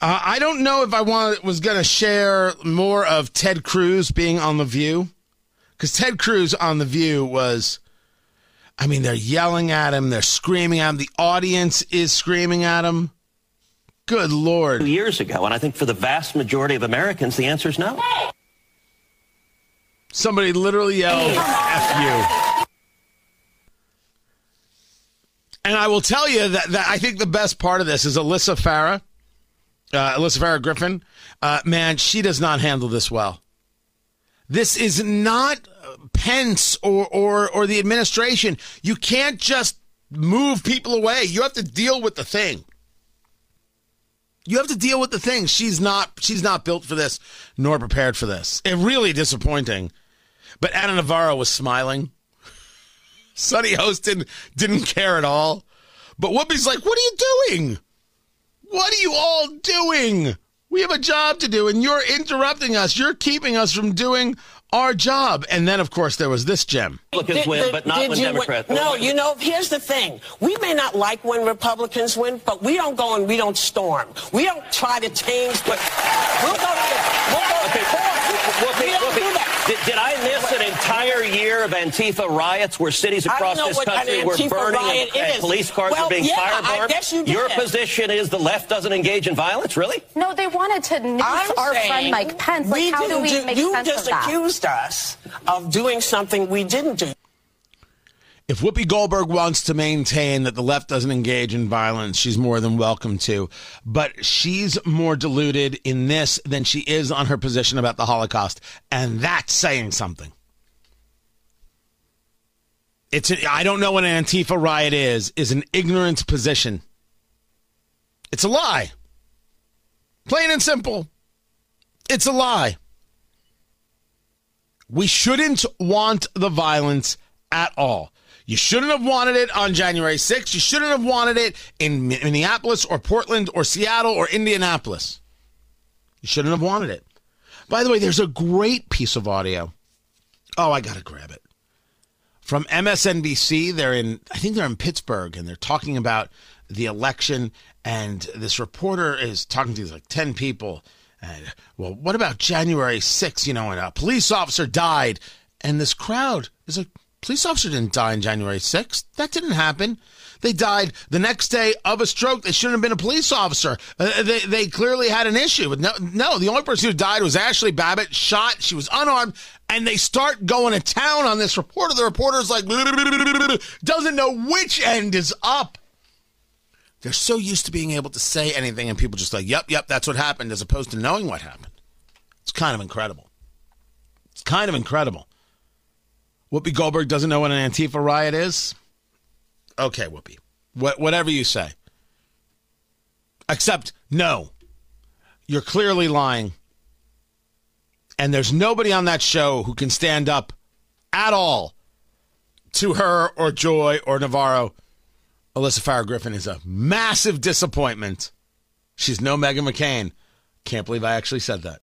Uh, I don't know if I want, was going to share more of Ted Cruz being on The View. Because Ted Cruz on The View was, I mean, they're yelling at him, they're screaming at him, the audience is screaming at him. Good Lord. Two Years ago, and I think for the vast majority of Americans, the answer is no. Somebody literally yelled, F you. And I will tell you that, that I think the best part of this is Alyssa Farah uh, Alyssa Griffin, uh, man, she does not handle this well. This is not Pence or, or, or the administration. You can't just move people away. You have to deal with the thing. You have to deal with the thing. She's not she's not built for this nor prepared for this. It really disappointing. But Ana Navarro was smiling. Sunny Hostin didn't care at all. But Whoopi's like, what are you doing? What are you all doing? We have a job to do, and you're interrupting us. You're keeping us from doing our job. And then, of course, there was this gem. Republicans win, Did- but not when Democrats. win? No, you know, here's the thing. We may not like when Republicans win, but we don't go and we don't storm. We don't try to change but We'll go to the. We'll go Okay, to court. Whoopi, We don't do that. Did, did I miss an entire year of Antifa riots where cities across this what an country were burning and, and police cars Well, were being yeah, I firebombed? guess you Your position is the left doesn't engage in violence? Really? No, they wanted to nix I'm our saying friend Mike Pence. Like, we how do didn't we make You sense just of that? accused us of doing something we didn't do. If Whoopi Goldberg wants to maintain that the left doesn't engage in violence, she's more than welcome to. But she's more deluded in this than she is on her position about the Holocaust. And that's saying something. It's a, I don't know what an Antifa riot is, is an ignorance position. It's a lie. Plain and simple. It's a lie. We shouldn't want the violence at all. You shouldn't have wanted it on January 6th. You shouldn't have wanted it in Minneapolis or Portland or Seattle or Indianapolis. You shouldn't have wanted it. By the way, there's a great piece of audio. Oh, I got to grab it. From MSNBC, they're in, I think they're in Pittsburgh, and they're talking about the election. And this reporter is talking to these like 10 people. And, well, what about January 6th? You know, and a police officer died. And this crowd is like, police officer didn't die on January 6th. That didn't happen. They died the next day of a stroke. They shouldn't have been a police officer. Uh, they, they clearly had an issue. With no, no, the only person who died was Ashli Babbitt, shot. She was unarmed. And they start going to town on this reporter. The reporter's like, doesn't know which end is up. They're so used to being able to say anything, and people just like, yep, yep, that's what happened, as opposed to knowing what happened. It's kind of incredible. It's kind of incredible. Whoopi Goldberg doesn't know what an Antifa riot is? Okay, Whoopi. What, whatever you say. Except, no. You're clearly lying. And there's nobody on that show who can stand up at all to her or Joy or Navarro. Alyssa Farah Griffin is a massive disappointment. She's no Meghan McCain. Can't believe I actually said that.